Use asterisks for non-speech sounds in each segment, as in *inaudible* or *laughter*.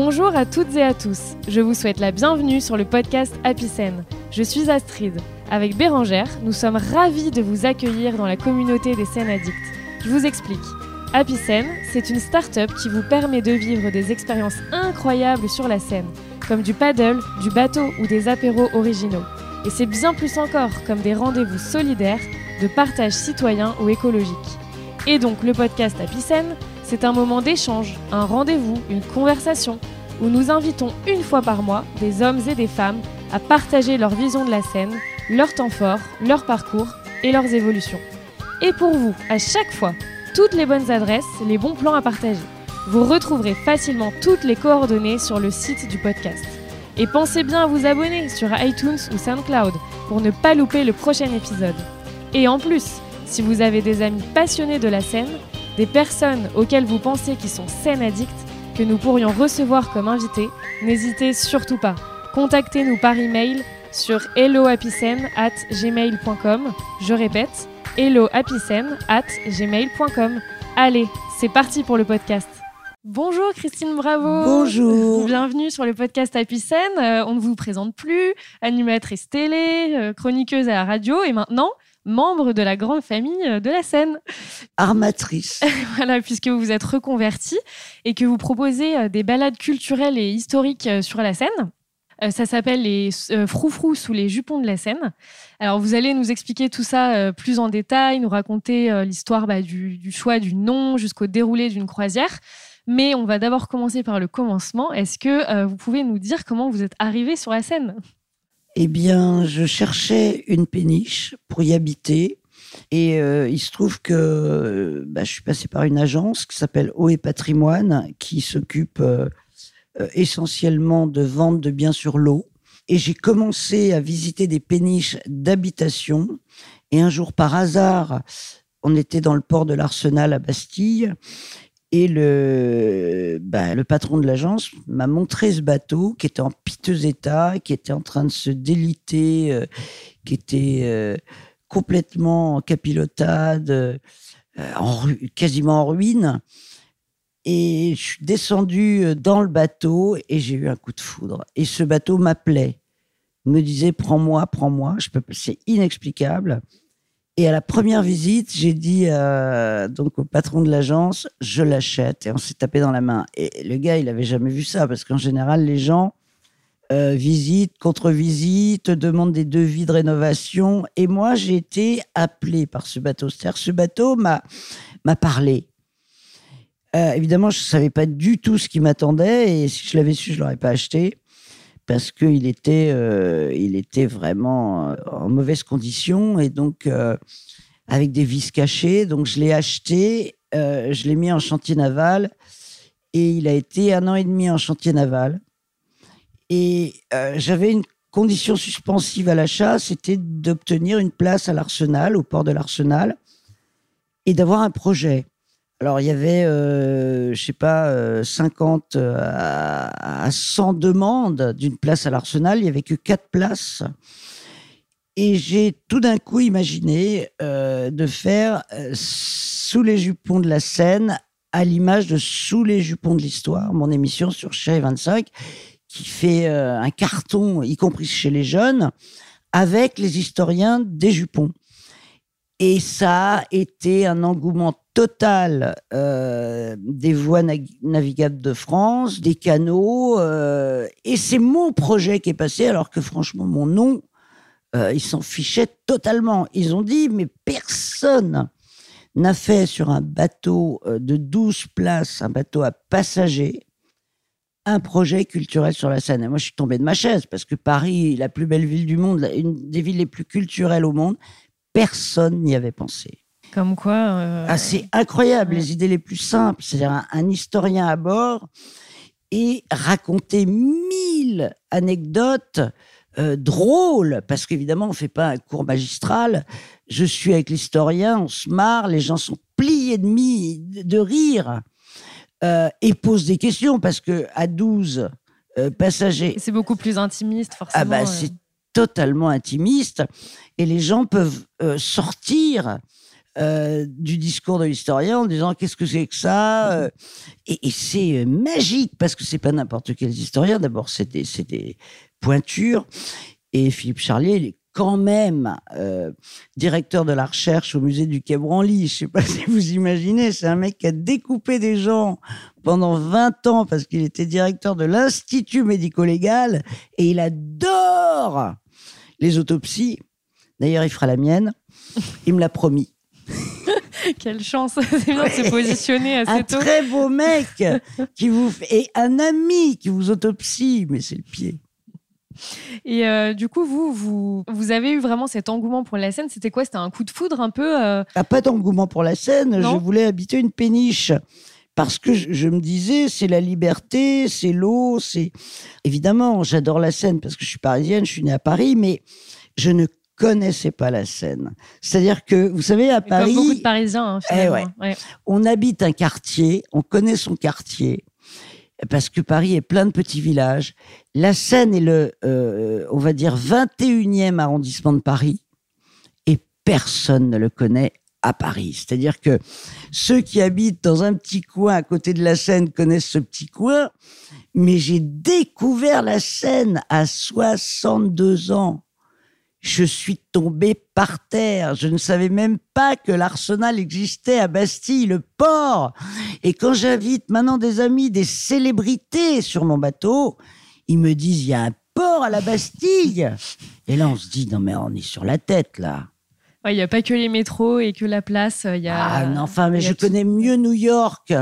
Bonjour à toutes et à tous. Je vous souhaite la bienvenue sur le podcast Happy Je suis Astrid. Avec Bérangère, nous sommes ravis de vous accueillir dans la communauté des scènes addicts. Je vous explique. Happy c'est une start-up qui vous permet de vivre des expériences incroyables sur la scène, comme du paddle, du bateau ou des apéros originaux. Et c'est bien plus encore, comme des rendez-vous solidaires, de partage citoyen ou écologique. Et donc le podcast Happy c'est un moment d'échange, un rendez-vous, une conversation, où nous invitons une fois par mois des hommes et des femmes à partager leur vision de la scène, leur temps fort, leur parcours et leurs évolutions. Et pour vous, à chaque fois, toutes les bonnes adresses, les bons plans à partager. Vous retrouverez facilement toutes les coordonnées sur le site du podcast. Et pensez bien à vous abonner sur iTunes ou SoundCloud pour ne pas louper le prochain épisode. Et en plus, si vous avez des amis passionnés de la scène, des personnes auxquelles vous pensez qui sont scène addicts, que nous pourrions recevoir comme invités, n'hésitez surtout pas. Contactez-nous par email sur hellohappycen@gmail.com. Je répète, hellohappycen at gmail.com. Allez, c'est parti pour le podcast. Bonjour Christine Bravo. Bonjour. Bienvenue sur le podcast Happy euh, on ne vous présente plus, animatrice télé, euh, chroniqueuse à la radio et maintenant membre de la grande famille euh, de la scène. Armatrice. *laughs* voilà, puisque vous vous êtes reconvertie et que vous proposez des balades culturelles et historiques sur la scène. Euh, ça s'appelle les euh, froufrous sous les jupons de la Seine. Alors, vous allez nous expliquer tout ça euh, plus en détail, nous raconter l'histoire bah, du, choix du nom jusqu'au déroulé d'une croisière. Mais on va d'abord commencer par le commencement. Est-ce que vous pouvez nous dire comment vous êtes arrivé sur la Seine Eh bien, je cherchais une péniche pour y habiter. Et il se trouve que bah, je suis passé par une agence qui s'appelle Eau et Patrimoine, qui s'occupe euh, essentiellement de vente de biens sur l'eau. Et j'ai commencé à visiter des péniches d'habitation. Et un jour, par hasard, on était dans le port de l'Arsenal à Bastille. Et le, ben, le patron de l'agence m'a montré ce bateau qui était en piteux état, qui était en train de se déliter, euh, qui était euh, complètement en capilotade, en, quasiment en ruine. Et je suis descendu euh, dans le bateau et j'ai eu un coup de foudre. Et ce bateau m'appelait, me disait prends-moi, prends-moi. Je peux, c'est inexplicable. Et à la première visite, j'ai dit euh, donc au patron de l'agence, je l'achète. Et on s'est tapé dans la main. Et le gars, il avait jamais vu ça parce qu'en général, les gens euh, visitent, contre-visitent, demandent des devis de rénovation. Et moi, j'ai été appelé par ce bateau. C'est-à-dire, ce bateau m'a m'a parlé. Euh, évidemment, je ne savais pas du tout ce qui m'attendait et si je l'avais su, je ne l'aurais pas acheté parce qu'il était, euh, il était vraiment euh, en mauvaise condition et donc avec des vis cachées. Donc je l'ai acheté, je l'ai mis en chantier naval et il a été un an et demi en chantier naval. Et j'avais une condition suspensive à l'achat, c'était d'obtenir une place à l'Arsenal, au port de l'Arsenal, et d'avoir un projet. Alors, il y avait, euh, je sais pas, 50 euh, euh, à, 100 demandes d'une place à l'Arsenal. Il n'y avait que 4 places. Et j'ai tout d'un coup imaginé de faire Sous les jupons de la Seine à l'image de Sous les jupons de l'histoire, mon émission sur Chez 25, qui fait un carton, y compris chez les jeunes, avec les historiens des jupons. Et ça a été un engouement total euh, des voies navigables de France, des canaux. Euh, et c'est mon projet qui est passé, alors que franchement, mon nom, euh, ils s'en fichaient totalement. Ils ont dit, mais personne n'a fait sur un bateau de 12 places, un bateau à passagers, un projet culturel sur la Seine. Et moi, je suis tombé de ma chaise parce que Paris, la plus belle ville du monde, une des villes les plus culturelles au monde, personne n'y avait pensé. Comme quoi. Euh, ah, c'est incroyable, les idées les plus simples. C'est-à-dire un, historien à bord et raconter mille anecdotes euh, drôles, parce qu'évidemment, on ne fait pas un cours magistral. Je suis avec l'historien, on se marre, les gens sont pliés de, de rire euh, et posent des questions, parce que à 12 passagers. C'est beaucoup plus intimiste, forcément. Ah, bah, c'est totalement intimiste et les gens peuvent sortir euh, du discours de l'historien en disant qu'est-ce que c'est que ça euh, Et, c'est euh, magique parce que c'est pas n'importe quel historien. D'abord, c'est des, des pointures. Et Philippe Charlier, il est quand même euh, directeur de la recherche au musée du Quai Branly. Je sais pas si vous imaginez, c'est un mec qui a découpé des gens pendant 20 ans parce qu'il était directeur de l'Institut médico-légal et il adore les autopsies. D'ailleurs, il fera la mienne. Il me l'a promis. *laughs* Quelle chance, *laughs* c'est bien de se positionner assez Un tôt. très beau mec qui vous et un ami qui vous autopsie, mais c'est le pied. Et euh, du coup, vous, vous, vous avez eu vraiment cet engouement pour la scène. C'était quoi? C'était un coup de foudre un peu euh, Ah, pas d'engouement pour la scène. Non. Je voulais habiter une péniche. Parce que je, je me disais, c'est la liberté, c'est l'eau, c'est. Évidemment, j'adore la Seine parce que je suis parisienne, je suis née à Paris, mais je ne connaissais pas la Seine. C'est-à-dire que, vous savez, à Comme beaucoup de Paris, Parisiens, hein, Eh finalement. Ouais. on habite un quartier, on connaît son quartier, parce que Paris est plein de petits villages. La Seine est le, euh, on va dire, 21e arrondissement de Paris, et personne ne le connaît à Paris. C'est-à-dire que ceux qui habitent dans un petit coin à côté de la Seine connaissent ce petit coin, mais j'ai découvert la Seine à 62 ans. Je suis tombé par terre. Je ne savais même pas que l'Arsenal existait à Bastille, le port. Et quand j'invite maintenant des amis, des célébrités sur mon bateau, ils me disent il y a un port à la Bastille. Et là, on se dit non mais on est sur la tête là. Ouais, Il n'y a pas que les métros et que la place. Y a, Ah non, enfin, mais je tout. connais mieux New York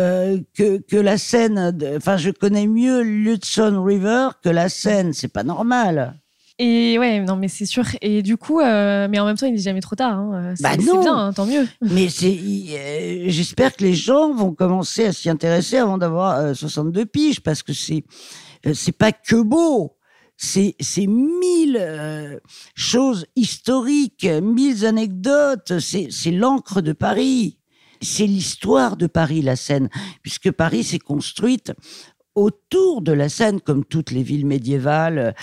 euh, que, que la Seine. Enfin, je connais mieux l'Hudson River que la Seine. C'est pas normal. Et ouais, non, mais c'est sûr. Et du coup, euh, mais en même temps, il n'est jamais trop tard. hein. C'est Bah c'est non. bien, hein, tant mieux. *laughs* Mais euh, j'espère que les gens vont commencer à s'y intéresser avant d'avoir euh, 62 piges, parce que c'est, euh, c'est pas que beau. C'est mille euh, choses historiques, mille anecdotes. C'est, l'encre de Paris. C'est l'histoire de Paris, la Seine, puisque Paris s'est construite autour de la Seine, comme toutes les villes médiévales.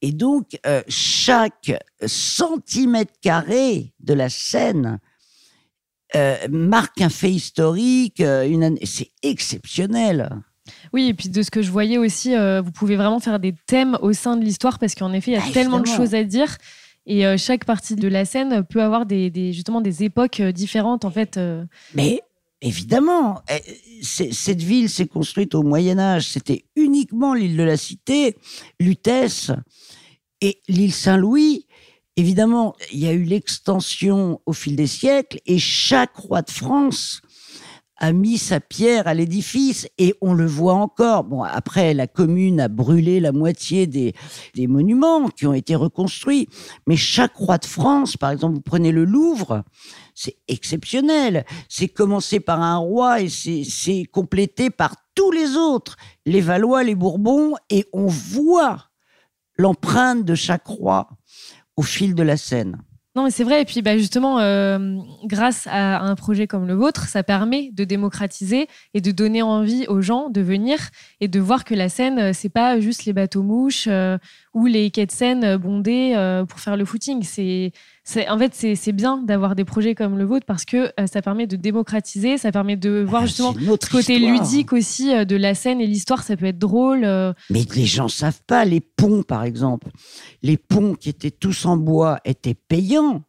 Et donc, euh, chaque centimètre carré de la Seine euh, marque un fait historique, c'est exceptionnel. Oui, et puis de ce que je voyais aussi, euh, vous pouvez vraiment faire des thèmes au sein de l'histoire parce qu'en effet, il y a Ah, tellement de choses à dire. Et euh, chaque partie de la scène peut avoir des, des- justement des époques euh, différentes en fait. Mais évidemment, c'est- cette ville s'est construite au Moyen Âge. C'était uniquement l'île de la Cité, Lutèce et l'île Saint-Louis. Évidemment, il y a eu l'extension au fil des siècles et chaque roi de France a mis sa pierre à l'édifice et on le voit encore. Bon, après, la commune a brûlé la moitié des, des monuments qui ont été reconstruits, mais chaque roi de France, par exemple, vous prenez le Louvre, c'est exceptionnel. C'est commencé par un roi et c'est complété par tous les autres, les Valois, les Bourbons, et on voit l'empreinte de chaque roi au fil de la Seine. Non, mais c'est vrai. Et puis, bah, justement, euh, grâce à un projet comme le vôtre, ça permet de démocratiser et de donner envie aux gens de venir et de voir que la Seine, euh, c'est pas juste les bateaux mouches euh, ou les quais de Seine euh, bondés pour faire le footing. C'est, c'est, en fait, c'est, bien d'avoir des projets comme le vôtre parce que euh, ça permet de démocratiser, ça permet de voir Ah, justement ce côté histoire. ludique aussi euh, de la Seine et l'histoire. Ça peut être drôle. euh, Mais les gens savent pas, les ponts, par exemple. Les ponts qui étaient tous en bois étaient payants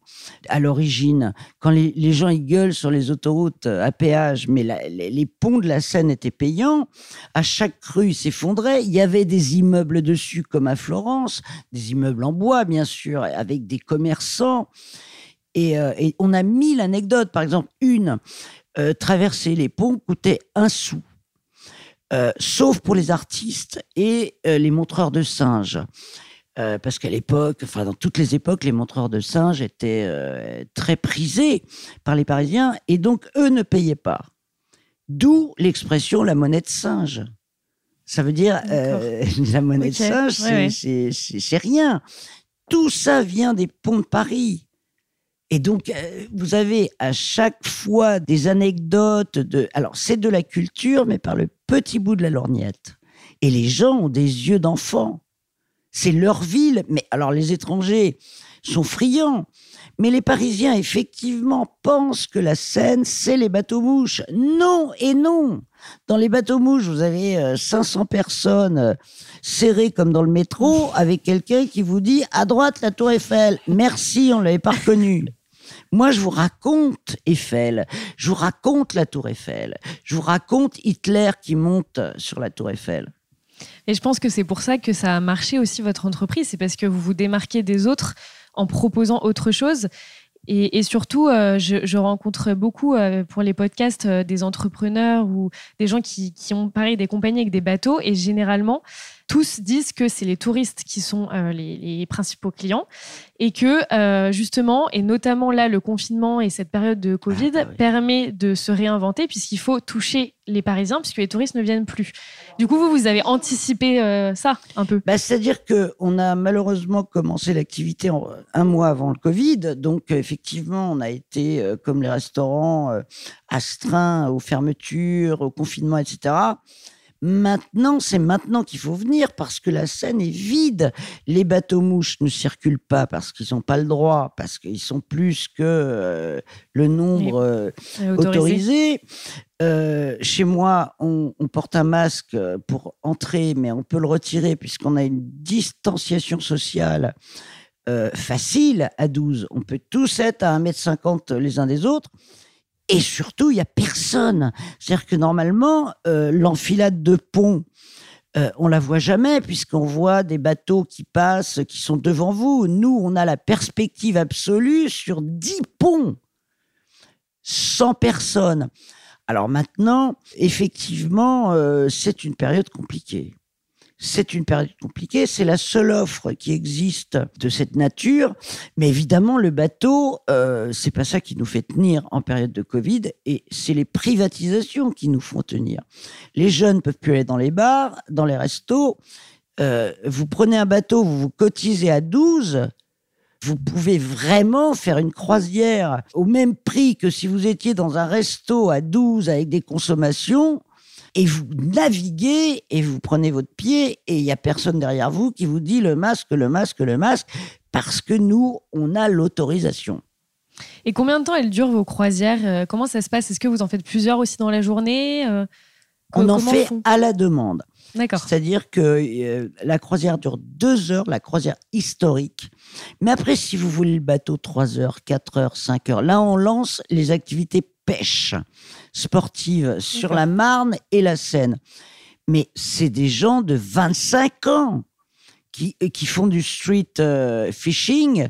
à l'origine. Quand les, les gens ils gueulent sur les autoroutes à péage, mais la- les, les ponts de la Seine étaient payants. À chaque rue, ils s'effondraient. Il y avait des immeubles dessus, comme à Florence, des immeubles en bois, bien sûr, avec des commerçants. Et, euh, et on a mille anecdotes. Par exemple, une, euh, traverser les ponts coûtait un sou. Euh, sauf pour les artistes et les montreurs de singes. Parce qu'à l'époque, enfin dans toutes les époques, les montreurs de singes étaient très prisés par les Parisiens et donc eux ne payaient pas. D'où l'expression la monnaie de singe. Ça veut dire euh, *laughs* la monnaie de singe, c'est rien. Tout ça vient des ponts de Paris. Et donc, euh, vous avez à chaque fois des anecdotes de. Alors, c'est de la culture, mais par le petit bout de la lorgnette. Et les gens ont des yeux d'enfant. C'est leur ville. Mais alors, les étrangers sont friands. Mais les Parisiens, effectivement, pensent que la Seine, c'est les bateaux-mouches. Non et non. Dans les bateaux-mouches, vous avez 500 euh, personnes euh, serrées comme dans le métro, avec quelqu'un qui vous dit à droite la Tour Eiffel. Merci, on l'avait pas reconnu. Moi, je vous raconte Eiffel, je vous raconte la Tour Eiffel, je vous raconte Hitler qui monte sur la Tour Eiffel. Et je pense que c'est pour ça que ça a marché aussi votre entreprise, c'est parce que vous vous démarquez des autres en proposant autre chose. Et, surtout, euh, je, rencontre beaucoup euh, pour les podcasts euh, des entrepreneurs ou des gens qui, ont pareil des compagnies avec des bateaux. Et généralement, tous disent que c'est les touristes qui sont euh, les, principaux clients et que euh, justement, et notamment là, le confinement et cette période de Covid ah, bah permet de se réinventer puisqu'il faut toucher les Parisiens puisque les touristes ne viennent plus. Du coup, vous, vous avez anticipé euh, ça un peu bah, C'est-à-dire qu'on a malheureusement commencé l'activité un mois avant le Covid. Donc, effectivement, on a été, comme les restaurants, astreints aux fermetures, au confinement, etc. Maintenant, c'est maintenant qu'il faut venir parce que la Seine est vide. Les bateaux mouches ne circulent pas parce qu'ils n'ont pas le droit, parce qu'ils sont plus que euh, le nombre euh, autorisé. Euh, chez moi, on, porte un masque pour entrer, mais on peut le retirer puisqu'on a une distanciation sociale facile à 12. On peut tous être à 1m50 les uns des autres. Et surtout, il n'y a personne. C'est-à-dire que normalement, euh, l'enfilade de pont, euh, on la voit jamais puisqu'on voit des bateaux qui passent, qui sont devant vous. Nous, on a la perspective absolue sur 10 ponts, sans personne. Alors maintenant, effectivement, euh, c'est une période compliquée. C'est une période compliquée, c'est la seule offre qui existe de cette nature. Mais évidemment, le bateau, euh, c'est pas ça qui nous fait tenir en période de Covid, et c'est les privatisations qui nous font tenir. Les jeunes peuvent plus aller dans les bars, dans les restos. Euh, vous prenez un bateau, vous vous cotisez à 12, vous pouvez vraiment faire une croisière au même prix que si vous étiez dans un resto à 12 avec des consommations et vous naviguez et vous prenez votre pied et il n'y a personne derrière vous qui vous dit le masque, le masque, le masque, parce que nous, on a l'autorisation. Et combien de temps elles durent vos croisières euh, Comment ça se passe? Est-ce que vous en faites plusieurs aussi dans la journée euh, On en fait à la demande. D'accord. C'est-à-dire que euh, la croisière dure deux heures, la croisière historique. Mais après, si vous voulez le bateau, trois heures, quatre heures, cinq heures, là, on lance les activités pêche sportive sur la Marne et la Seine. Mais c'est des gens de 25 ans qui, euh, qui font du street euh, fishing.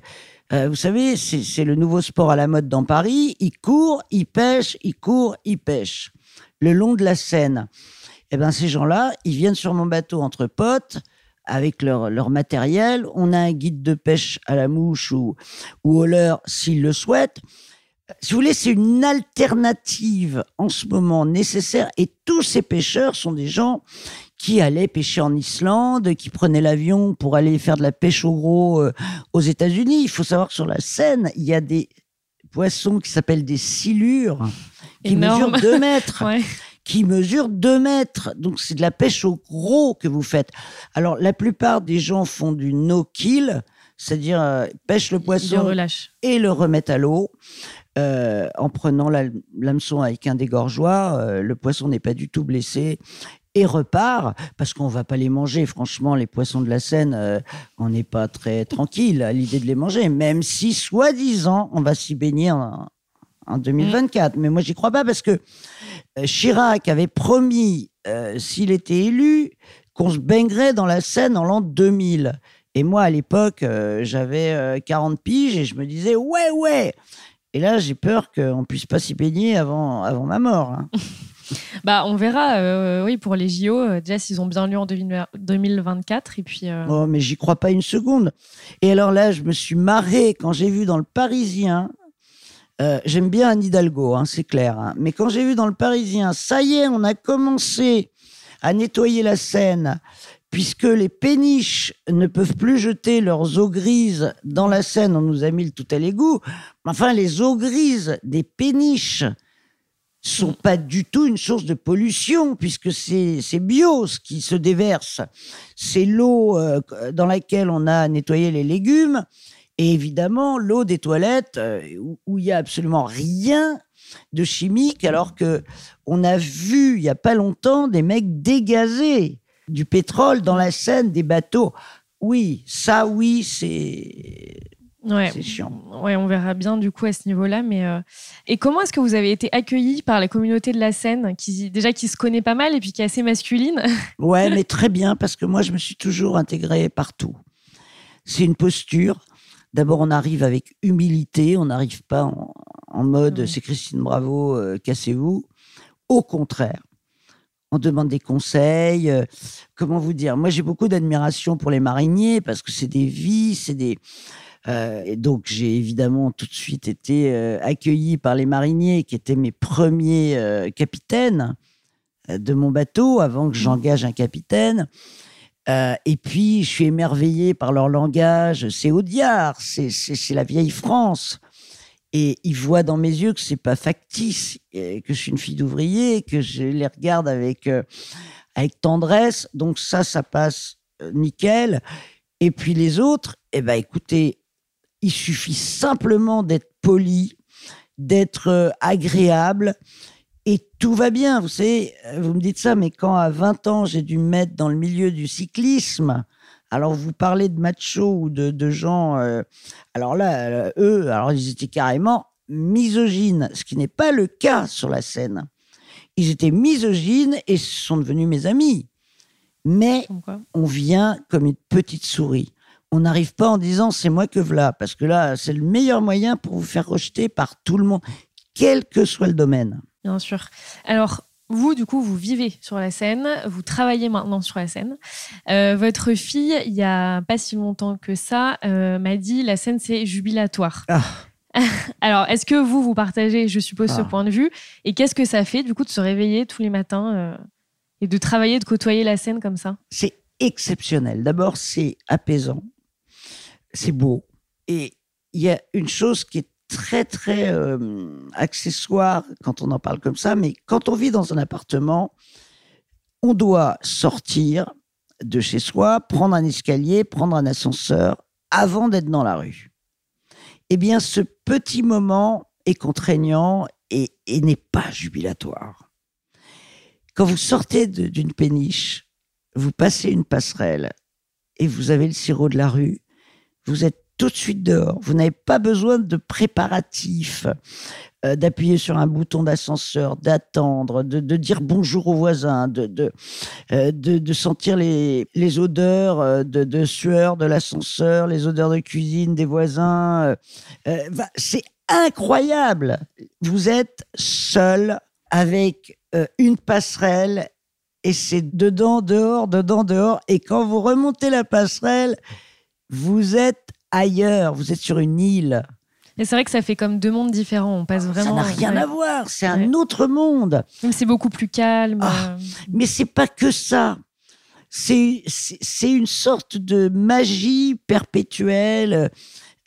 Euh, vous savez, c'est le nouveau sport à la mode dans Paris. Ils courent, ils pêchent, ils courent, ils pêchent. Le long de la Seine. Eh ben, ces gens-là, ils viennent sur mon bateau entre potes avec leur, leur matériel. On a un guide de pêche à la mouche ou, ou au leurre s'ils le souhaitent si vous voulez, c'est une alternative en ce moment nécessaire. Et tous ces pêcheurs sont des gens qui allaient pêcher en Islande, qui prenaient l'avion pour aller faire de la pêche au gros euh, aux États-Unis. Il faut savoir que sur la Seine, il y a des poissons qui s'appellent des silures, qui mesurent 2 mètres. *laughs* qui mesurent 2 mètres. Donc c'est de la pêche au gros que vous faites. Alors la plupart des gens font du no-kill, c'est-à-dire euh, pêchent le poisson et le remettent à l'eau. Euh, en prenant l'hameçon avec un dégorgeoir, euh, le poisson n'est pas du tout blessé et repart, parce qu'on va pas les manger. Franchement, les poissons de la Seine, euh, on n'est pas très tranquille à l'idée de les manger, même si, soi-disant, on va s'y baigner en, 2024. Mais moi, j'y crois pas, parce que Chirac avait promis, s'il était élu, qu'on se baignerait dans la Seine en l'an 2000. Et moi, à l'époque, j'avais 40 piges et je me disais, ouais, ouais, et là, j'ai peur qu'on puisse pas s'y baigner avant, avant ma mort. Hein. *laughs* bah, on verra, euh, oui, pour les JO. Euh, déjà, s'ils ont bien lieu en 2024. Et puis, euh, Oh, mais j'y crois pas une seconde. Et alors là, je me suis marré quand j'ai vu dans le Parisien. J'aime bien Anne Hidalgo, hein, c'est clair. Hein, mais quand j'ai vu dans le Parisien, ça y est, on a commencé à nettoyer la Seine puisque les péniches ne peuvent plus jeter leurs eaux grises dans la Seine, on nous a mis le tout à l'égout. Enfin, les eaux grises des péniches sont pas du tout une source de pollution puisque c'est bio ce qui se déverse. C'est l'eau euh, dans laquelle on a nettoyé les légumes Et évidemment, l'eau des toilettes, euh, où- il y a absolument rien de chimique, alors que on a vu il y a pas longtemps des mecs dégazer du pétrole dans la Seine, des bateaux. Oui, ça, oui, c'est Ouais. c'est chiant. Ouais, on verra bien du coup à ce niveau-là. Mais euh, et comment est-ce que vous avez été accueillis par la communauté de la Seine, qui déjà qui se connaît pas mal et puis qui est assez masculine? *laughs* Ouais, mais très bien, parce que moi, je me suis toujours intégré partout. C'est une posture. D'abord, on arrive avec humilité, on n'arrive pas en, en mode c'est Christine Bravo, euh, cassez-vous. Au contraire, on demande des conseils. euh, comment vous dire Moi, j'ai beaucoup d'admiration pour les mariniers parce que c'est des vies, c'est des. euh, et donc, j'ai évidemment tout de suite été accueilli par les mariniers qui étaient mes premiers capitaines de mon bateau avant que j'engage un capitaine. Euh, et puis, je suis émerveillé par leur langage. C'est Audiard, c'est la vieille France. Et ils voient dans mes yeux que c'est pas factice, et que je suis une fille d'ouvrier, que je les regarde avec, euh, avec tendresse. Donc ça, ça passe euh, nickel. Et puis les autres, eh ben, écoutez, il suffit simplement d'être poli, d'être euh, agréable, et tout va bien. Vous savez, vous me dites ça, mais quand à 20 ans, j'ai dû me mettre dans le milieu du cyclisme, alors vous parlez de machos ou de, de gens, euh, alors là, euh, eux, alors ils étaient carrément misogynes, ce qui n'est pas le cas sur la scène. Ils étaient misogynes et sont devenus mes amis. Mais on vient comme une petite souris. On n'arrive pas en disant c'est moi que voilà, parce que là, c'est le meilleur moyen pour vous faire rejeter par tout le monde, quel que soit le domaine. Bien sûr. Alors, vous, du coup, vous vivez sur la Seine, vous travaillez maintenant sur la Seine. Euh, votre fille, il y a pas si longtemps que ça, euh, m'a dit la Seine, c'est jubilatoire. Ah. *laughs* Alors, est-ce que vous, vous partagez, je suppose, ce Ah. point de vue? Et qu'est-ce que ça fait, du coup, de se réveiller tous les matins euh, et de travailler, de côtoyer la Seine comme ça? C'est exceptionnel. D'abord, c'est apaisant, c'est beau. Et il y a une chose qui est très, très euh, accessoire quand on en parle comme ça, mais quand on vit dans un appartement, on doit sortir de chez soi, prendre un escalier, prendre un ascenseur avant d'être dans la rue. Eh bien, ce petit moment est contraignant et, et n'est pas jubilatoire. Quand vous sortez d'une péniche, vous passez une passerelle et vous avez le sirop de la rue, vous êtes tout de suite dehors. Vous n'avez pas besoin de préparatifs, euh, d'appuyer sur un bouton d'ascenseur, d'attendre, de, dire bonjour aux voisins, de, euh, sentir les, odeurs euh, de, sueur de l'ascenseur, les odeurs de cuisine des voisins. C'est incroyable. Vous êtes seul avec une passerelle et c'est dedans, dehors, dedans, dehors. Et quand vous remontez la passerelle, vous êtes ailleurs, vous êtes sur une île. Et c'est vrai que ça fait comme deux mondes différents. On passe vraiment. Ça n'a rien ouais. à voir, c'est un autre monde. C'est beaucoup plus calme. Ah. euh, Mais c'est pas que ça. C'est une sorte de magie perpétuelle.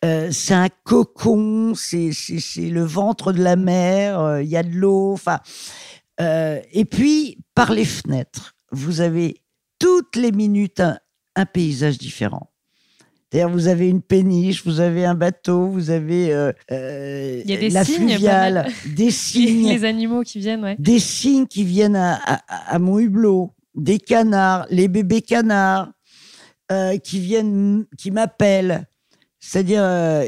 Euh, c'est un cocon, c'est c'est- le ventre de la mer, euh, il y a de l'eau. Enfin, euh, et puis, par les fenêtres, vous avez toutes les minutes un, un paysage différent. D'ailleurs, vous avez une péniche, vous avez un bateau, vous avez euh, euh, Il y a des la signes, fluviale, *laughs* des signes les animaux qui viennent, ouais. des signes qui viennent à, à- à mon hublot, des canards, les bébés canards euh, qui viennent, qui m'appellent. C'est-à-dire, euh,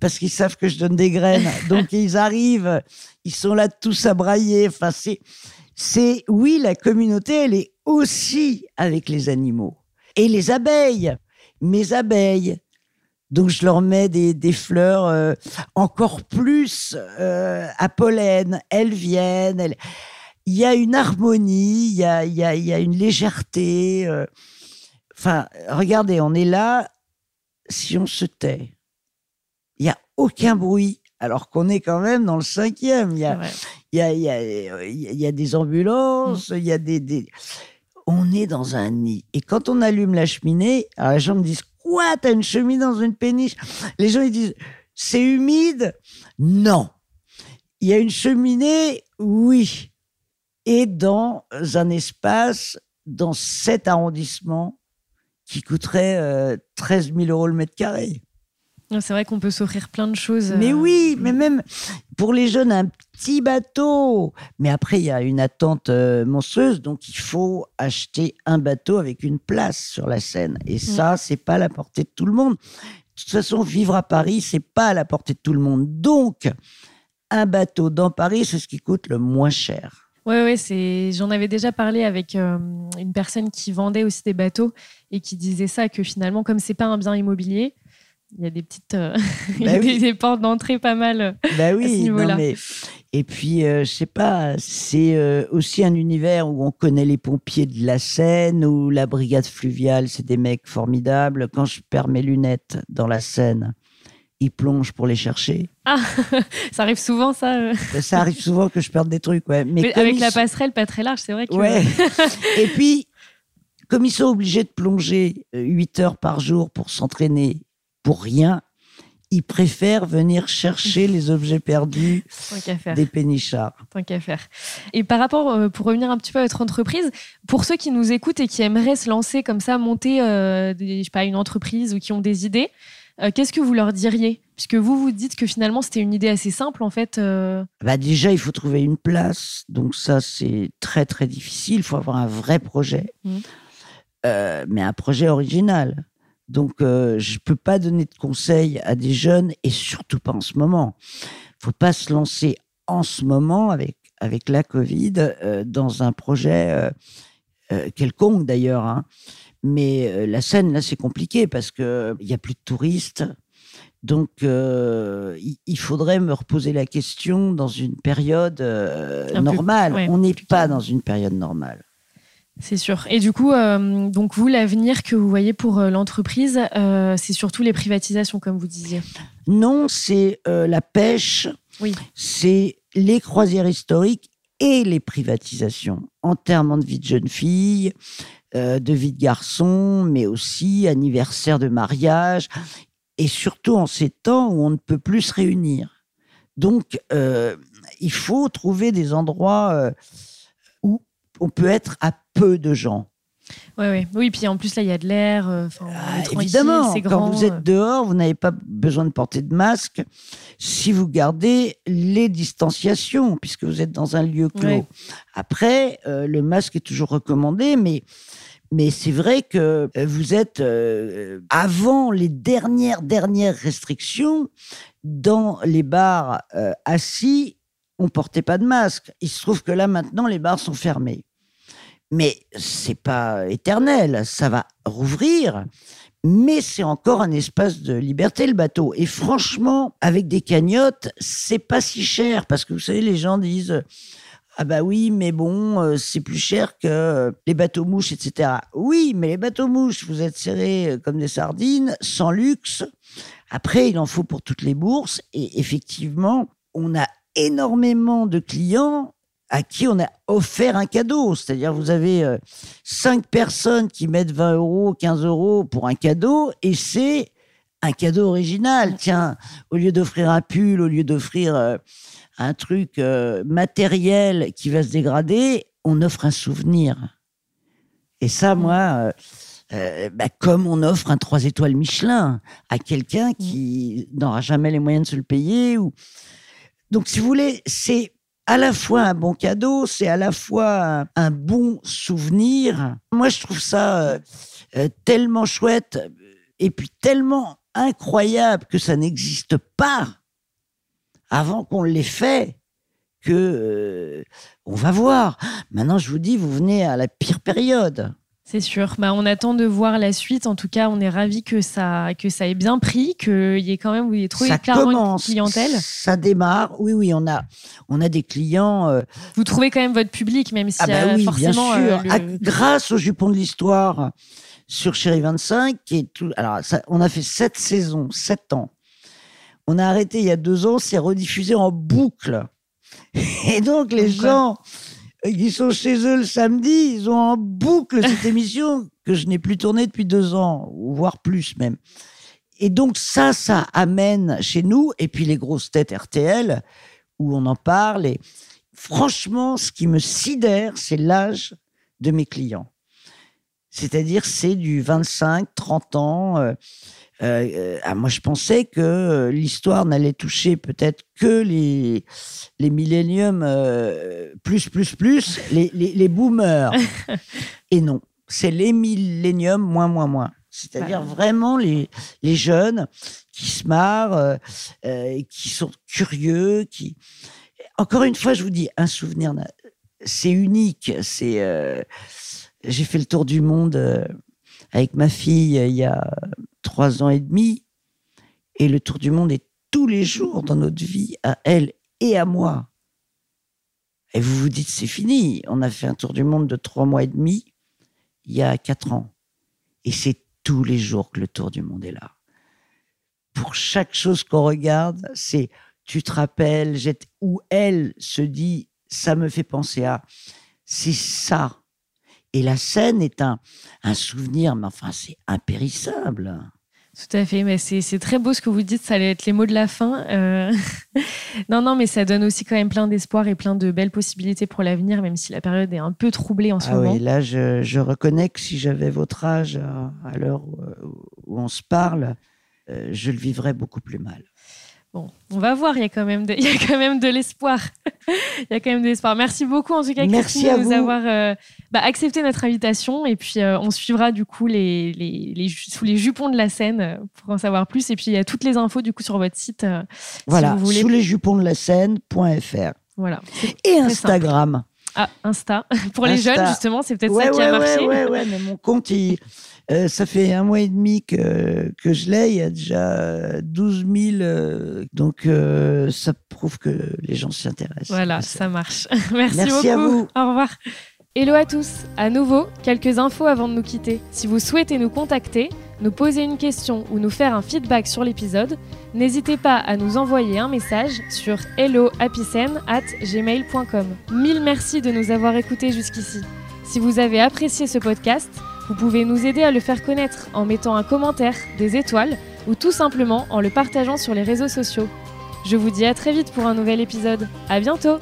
parce qu'ils savent que je donne des graines. *laughs* Donc, ils arrivent, ils sont là tous à brailler. Enfin, c'est, c'est, oui, la communauté, elle est aussi avec les animaux. Et les abeilles, mes abeilles. Donc, je leur mets des, des fleurs euh, encore plus euh, à pollen. Elles viennent. elles- Il y a une harmonie, il y a, il y a- il y a une légèreté. euh. Enfin, regardez, on est là. Si on se tait, il n'y a aucun bruit, alors qu'on est quand même dans le cinquième. Il y a, il y a, il y a- il y a- des ambulances, il y a des, des- On est dans un nid. Et quand on allume la cheminée, alors les gens me disent Quoi T'as une cheminée dans une péniche? Les gens ils disent C'est humide? Non. Il y a une cheminée Oui. Et dans un espace, dans cet arrondissement, qui coûterait euh, 13 000 euros le mètre carré. C'est vrai qu'on peut s'offrir plein de choses. Mais euh, oui, mais même pour les jeunes, un petit bateau. Mais après, il y a une attente euh, monstrueuse, donc il faut acheter un bateau avec une place sur la Seine. Et ça, c'est pas à la portée de tout le monde. De toute façon, vivre à Paris, c'est pas à la portée de tout le monde. Donc, un bateau dans Paris, c'est ce qui coûte le moins cher. Ouais, ouais, c'est. J'en avais déjà parlé avec euh, une personne qui vendait aussi des bateaux et qui disait ça que finalement, comme c'est pas un bien immobilier, il y a des petites, euh, *laughs* Bah des, oui. des portes d'entrée pas mal. euh, Bah ce oui, non, niveau-là. mais et puis euh, je sais pas, c'est euh, aussi un univers où on connaît les pompiers de la Seine ou la brigade fluviale, c'est des mecs formidables. Quand je perds mes lunettes dans la Seine, ils plongent pour les chercher. *laughs* Ça arrive souvent, ça. Ça arrive souvent que je perde des trucs, ouais. Mais avec ils la passerelle pas très large, c'est vrai que. Ouais. et *laughs* puis, comme ils sont obligés de plonger 8 heures par jour pour s'entraîner pour rien, ils préfèrent venir chercher les objets perdus des pénichards. Tant qu'à faire. Et par rapport, euh, pour revenir un petit peu à votre entreprise, pour ceux qui nous écoutent et qui aimeraient se lancer comme ça, monter euh, des- je sais pas, une entreprise ou qui ont des idées, euh, qu'est-ce que vous leur diriez? Puisque vous, vous dites que finalement, c'était une idée assez simple, en fait. euh, Bah déjà, il faut trouver une place. Donc ça, c'est très, très difficile. Il faut avoir un vrai projet. Euh, mais un projet original. Donc, euh, je ne peux pas donner de conseils à des jeunes, et surtout pas en ce moment. Il faut pas se lancer en ce moment, avec, avec la Covid, euh, dans un projet euh, quelconque d'ailleurs. hein. Mais la scène, là, c'est compliqué parce qu'il n'y a plus de touristes. Donc, il- faudrait me reposer la question dans une période peu- normale. ouais, On n'est pas dans une période normale. C'est sûr. Et du coup, euh, donc vous, l'avenir que vous voyez pour euh, l'entreprise, euh, c'est surtout les privatisations, comme vous disiez. Non, c'est la pêche, Oui. c'est les croisières historiques et les privatisations. Enterrement de vie de jeune fille, de vie de garçon, mais aussi anniversaire de mariage, et surtout en ces temps où on ne peut plus se réunir. Donc, il faut trouver des endroits où on peut être à peu de gens. Ouais, ouais. Oui, puis en plus, là, il y a de l'air. euh, Ah, évidemment, quand vous êtes dehors, vous n'avez pas besoin de porter de masque si vous gardez les distanciations, puisque vous êtes dans un lieu clos. Ouais. Après, euh, le masque est toujours recommandé, mais, mais c'est vrai que euh, vous êtes euh, avant les dernières, dernières restrictions, dans les bars euh, assis, on portait pas de masque. Il se trouve que là, maintenant, les bars sont fermés. Mais c'est pas éternel, ça va rouvrir. Mais c'est encore un espace de liberté, le bateau. Et franchement, avec des cagnottes, c'est pas si cher. Parce que vous savez, les gens disent Ah bah oui, mais bon, euh, c'est plus cher que les bateaux mouches, etc. Oui, mais les bateaux mouches, vous êtes serrés euh, comme des sardines, sans luxe. Après, il en faut pour toutes les bourses. Et effectivement, on a énormément de clients à qui on a offert un cadeau. C'est-à-dire, vous avez euh, cinq personnes qui mettent 20 euros, 15 euros pour un cadeau, et c'est un cadeau original. Tiens, au lieu d'offrir un pull, au lieu d'offrir euh, un truc euh, matériel qui va se dégrader, on offre un souvenir. Et ça, moi, euh, bah, comme on offre un 3 étoiles Michelin à quelqu'un qui n'aura jamais les moyens de se le payer. Ou... Donc, si vous voulez, c'est à la fois un bon cadeau, c'est à la fois un, bon souvenir. Moi, je trouve ça euh, euh, tellement chouette euh, et puis tellement incroyable que ça n'existe pas avant qu'on l'ait fait que on va voir. Maintenant, je vous dis, vous venez à la pire période. C'est sûr. Bah, on attend de voir la suite. En tout cas, on est ravis que ça, que ça ait bien pris, qu'il y ait quand même, vous trouvé clairement commence, une clientèle. ça démarre. Oui, oui, on a, on a des clients. euh, Vous trouvez quand même votre public, même si Ah bah oui, bien forcément. sûr. euh, le- Ah, grâce au jupon de l'histoire sur Chéri 25, qui est tout. Alors, ça- on a fait sept saisons, sept ans. On a arrêté il y a deux ans, c'est rediffusé en boucle. Et donc, les gens euh, qui sont chez eux le samedi, ils ont en boucle cette *laughs* émission que je n'ai plus tournée depuis deux ans, voire plus même. Et donc, ça, ça amène chez nous, et puis les grosses têtes RTL, où on en parle. Et franchement, ce qui me sidère, c'est l'âge de mes clients. C'est-à-dire, c'est du 25, 30 ans. euh, euh, ah, moi, je pensais que euh, l'histoire n'allait toucher peut-être que les, les milléniums euh, plus, plus, plus, les, les, les boomers. *laughs* Et non, c'est les milléniums moins, moins, moins. C'est-à-dire vraiment les, les jeunes qui se marrent, euh, euh, qui sont curieux, qui... Encore une fois, je vous dis, un souvenir, c'est unique. C'est, euh, j'ai fait le tour du monde euh, avec ma fille euh, il y a trois ans et demi, et le tour du monde est tous les jours dans notre vie, à elle et à moi. Et vous vous dites, c'est fini. On a fait un tour du monde de trois mois et demi il y a quatre ans. Et c'est tous les jours que le tour du monde est là. Pour chaque chose qu'on regarde, c'est tu te rappelles, ou elle se dit, ça me fait penser à. C'est ça. Et la scène est un, un souvenir, mais enfin, c'est impérissable. Tout à fait, mais c'est très beau ce que vous dites, ça allait être les mots de la fin. Euh, *laughs* non, non, mais ça donne aussi quand même plein d'espoir et plein de belles possibilités pour l'avenir, même si la période est un peu troublée en ce Ah moment. oui, là, je, je reconnais que si j'avais votre âge à, à l'heure où, où on se parle, euh, je le vivrais beaucoup plus mal. Bon, on va voir, il y a quand même de, *laughs* il y a quand même de l'espoir. il y a quand même de l'espoir. Merci beaucoup en tout cas, Merci Christine, à de nous vous. avoir euh, bah, accepté notre invitation. Et puis, euh, on suivra du coup les, les, les ju- sous les jupons de la scène euh, pour en savoir plus. Et puis, il y a toutes les infos du coup sur votre site. euh, Voilà, vous voulez- sous les jupons de la scène.fr. voilà. Et simple. Ah, Insta. *laughs* pour les jeunes, justement, c'est peut-être Ouais, ça qui a marché. ouais, ouais, mais mon compte, il- euh, ça fait un mois et demi que, que je l'ai. Il y a déjà 12 000. euh, donc, euh, ça prouve que les gens s'y intéressent. Voilà, ça marche. *laughs* Merci, Merci beaucoup. à vous. Au revoir. Hello à tous. À nouveau, quelques infos avant de nous quitter. Si vous souhaitez nous contacter, nous poser une question ou nous faire un feedback sur l'épisode, n'hésitez pas à nous envoyer un message sur hellohappysen@gmail.com. Mille merci de nous avoir écoutés jusqu'ici. Si vous avez apprécié ce podcast, vous pouvez nous aider à le faire connaître en mettant un commentaire, des étoiles ou tout simplement en le partageant sur les réseaux sociaux. Je vous dis à très vite pour un nouvel épisode. À bientôt!